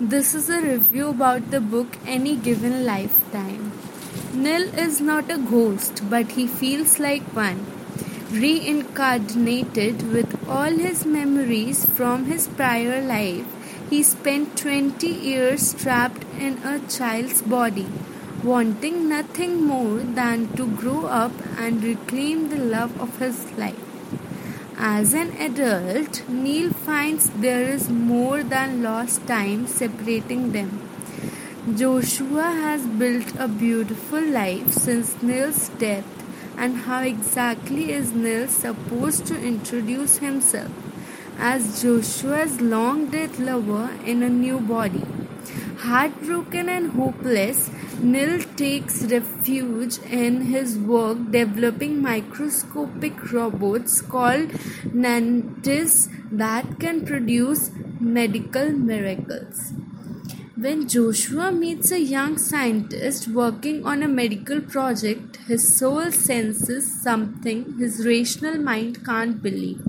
This is a review about the book Any Given Lifetime. Neil is not a ghost, but he feels like one. Reincarnated with all his memories from his prior life, he spent 20 years trapped in a child's body, wanting nothing more than to grow up and reclaim the love of his life. As an adult, Neil finds there is more than lost time separating them. Joshua has built a beautiful life since Neil's death, and how exactly is Neil supposed to introduce himself as Joshua's long dead lover in a new body? Heartbroken and hopeless, Neil takes refuge in his work developing microscopic robots called nanites that can produce medical miracles. When Joshua meets a young scientist working on a medical project, his soul senses something his rational mind can't believe.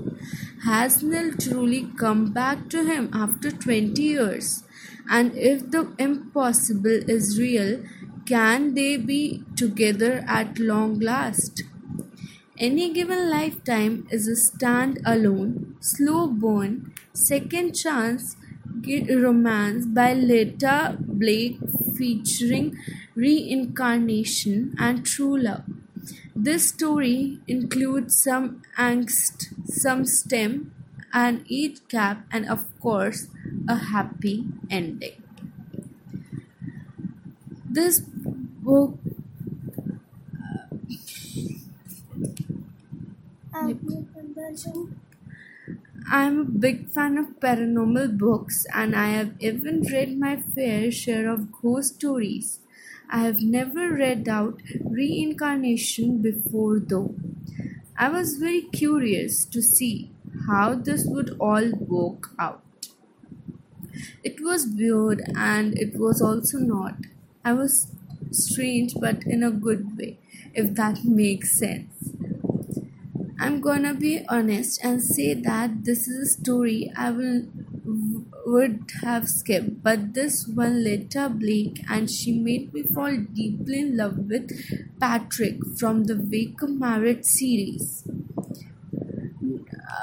Has Neil truly come back to him after 20 years? And if the impossible is real, can they be together at long last? Any given lifetime is a stand-alone, slow burn, second chance romance by Leta Blake featuring reincarnation and true love. This story includes some angst, some stem, an eat cap, and of course, a happy ending. This book I'm a big fan of paranormal books and I have even read my fair share of ghost stories. I have never read out reincarnation before though. I was very curious to see how this would all work out. It was weird and it was also not. I was strange but in a good way, if that makes sense. I'm gonna be honest and say that this is a story I will would have skipped, but this one Leta Blake and she made me fall deeply in love with Patrick from the Wake Married series.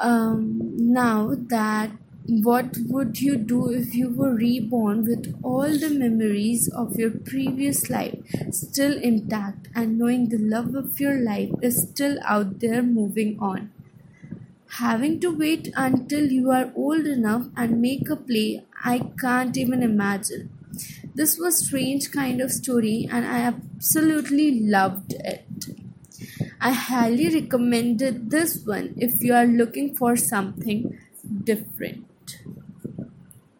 Um, now that what would you do if you were reborn with all the memories of your previous life still intact and knowing the love of your life is still out there moving on? Having to wait until you are old enough and make a play, I can't even imagine. This was strange kind of story and I absolutely loved it. I highly recommended this one if you are looking for something different out.